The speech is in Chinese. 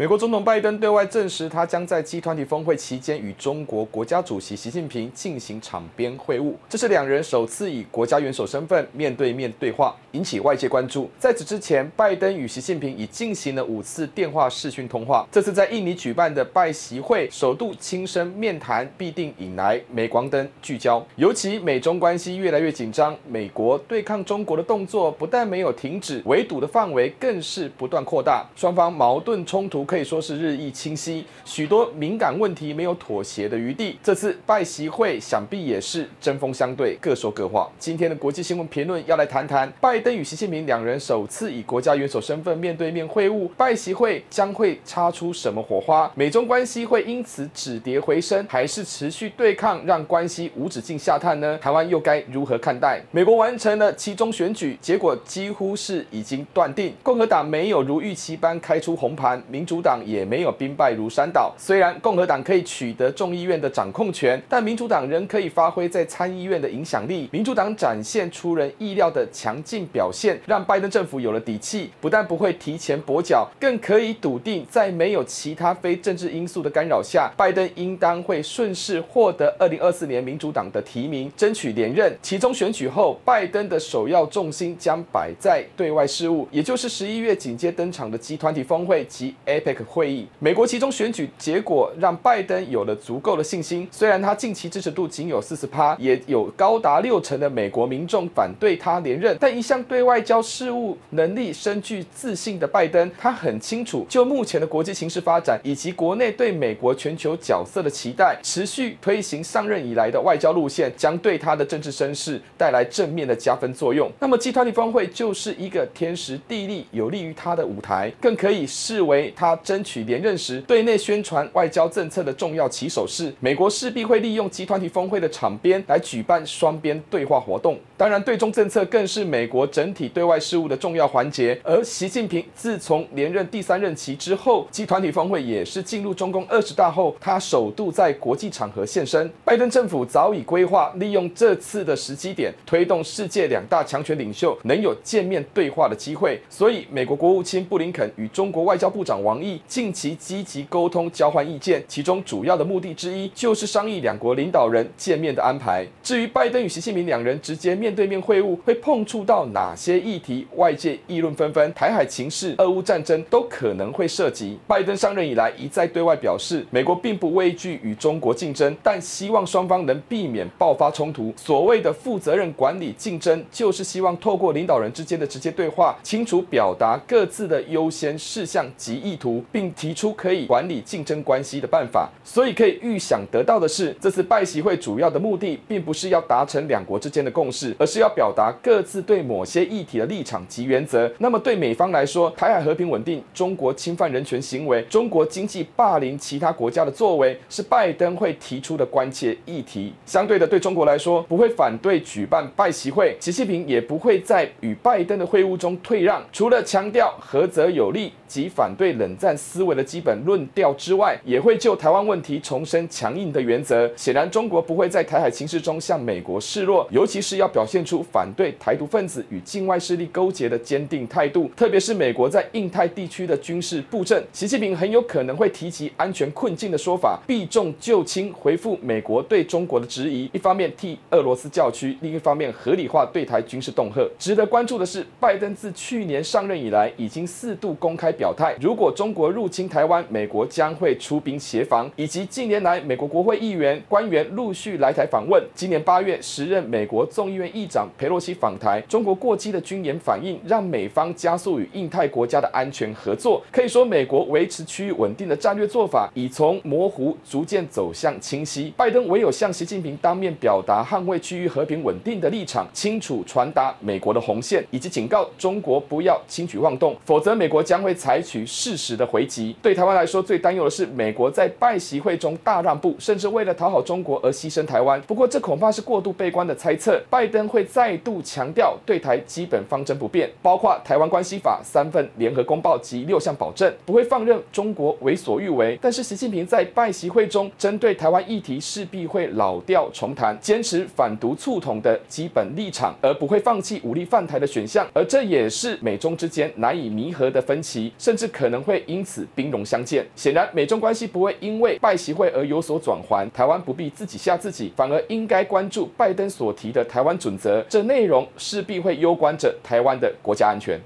美国总统拜登对外证实，他将在 G 团体峰会期间与中国国家主席习近平进行场边会晤，这是两人首次以国家元首身份面对面对话，引起外界关注。在此之前，拜登与习近平已进行了五次电话视讯通话。这次在印尼举办的拜习会，首度亲身面谈，必定引来镁光灯聚焦。尤其美中关系越来越紧张，美国对抗中国的动作不但没有停止，围堵的范围更是不断扩大，双方矛盾冲突。可以说是日益清晰，许多敏感问题没有妥协的余地。这次拜习会想必也是针锋相对，各说各话。今天的国际新闻评论要来谈谈拜登与习近平两人首次以国家元首身份面对面会晤，拜习会将会擦出什么火花？美中关系会因此止跌回升，还是持续对抗让关系无止境下探呢？台湾又该如何看待？美国完成了期中选举，结果几乎是已经断定，共和党没有如预期般开出红盘，民主。党也没有兵败如山倒。虽然共和党可以取得众议院的掌控权，但民主党仍可以发挥在参议院的影响力。民主党展现出人意料的强劲表现，让拜登政府有了底气，不但不会提前跛脚，更可以笃定在没有其他非政治因素的干扰下，拜登应当会顺势获得二零二四年民主党的提名，争取连任。其中选举后，拜登的首要重心将摆在对外事务，也就是十一月紧接登场的集团体峰会及 PEC。会议，美国其中选举结果让拜登有了足够的信心。虽然他近期支持度仅有四十趴，也有高达六成的美国民众反对他连任，但一向对外交事务能力深具自信的拜登，他很清楚，就目前的国际形势发展以及国内对美国全球角色的期待，持续推行上任以来的外交路线，将对他的政治声势带来正面的加分作用。那么，G20 峰会就是一个天时地利有利于他的舞台，更可以视为他。争取连任时，对内宣传外交政策的重要起手是。美国势必会利用集团体峰会的场边来举办双边对话活动。当然，对中政策更是美国整体对外事务的重要环节。而习近平自从连任第三任期之后，集团体峰会也是进入中共二十大后，他首度在国际场合现身。拜登政府早已规划，利用这次的时机点，推动世界两大强权领袖能有见面对话的机会。所以，美国国务卿布林肯与中国外交部长王毅。近期积极沟通交换意见，其中主要的目的之一就是商议两国领导人见面的安排。至于拜登与习近平两人直接面面对面会晤，会碰触到哪些议题？外界议论纷纷，台海情势、俄乌战争都可能会涉及。拜登上任以来一再对外表示，美国并不畏惧与中国竞争，但希望双方能避免爆发冲突。所谓的负责任管理竞争，就是希望透过领导人之间的直接对话，清楚表达各自的优先事项及意图。并提出可以管理竞争关系的办法，所以可以预想得到的是，这次拜习会主要的目的，并不是要达成两国之间的共识，而是要表达各自对某些议题的立场及原则。那么对美方来说，台海和平稳定、中国侵犯人权行为、中国经济霸凌其他国家的作为，是拜登会提出的关切议题。相对的，对中国来说，不会反对举办拜习会，习近平也不会在与拜登的会晤中退让，除了强调合则有利及反对冷战。思维的基本论调之外，也会就台湾问题重申强硬的原则。显然，中国不会在台海情势中向美国示弱，尤其是要表现出反对台独分子与境外势力勾结的坚定态度。特别是美国在印太地区的军事布阵，习近平很有可能会提及安全困境的说法，避重就轻回复美国对中国的质疑。一方面替俄罗斯叫屈，另一方面合理化对台军事恫吓。值得关注的是，拜登自去年上任以来，已经四度公开表态，如果中国入侵台湾，美国将会出兵协防，以及近年来美国国会议员官员陆续来台访问。今年八月，时任美国众议院议议长裴洛西访台，中国过激的军演反应让美方加速与印太国家的安全合作。可以说，美国维持区域稳定的战略做法已从模糊逐渐走向清晰。拜登唯有向习近平当面表达捍卫区域和平稳定的立场，清楚传达美国的红线，以及警告中国不要轻举妄动，否则美国将会采取适时。的回击。对台湾来说，最担忧的是美国在拜习会中大让步，甚至为了讨好中国而牺牲台湾。不过，这恐怕是过度悲观的猜测。拜登会再度强调对台基本方针不变，包括台湾关系法三份联合公报及六项保证，不会放任中国为所欲为。但是，习近平在拜习会中针对台湾议题势必会老调重弹，坚持反独促统的基本立场，而不会放弃武力犯台的选项。而这也是美中之间难以弥合的分歧，甚至可能会因此兵戎相见。显然，美中关系不会因为拜习会而有所转圜。台湾不必自己吓自己，反而应该关注拜登所提的台湾主准则，这内容势必会攸关着台湾的国家安全。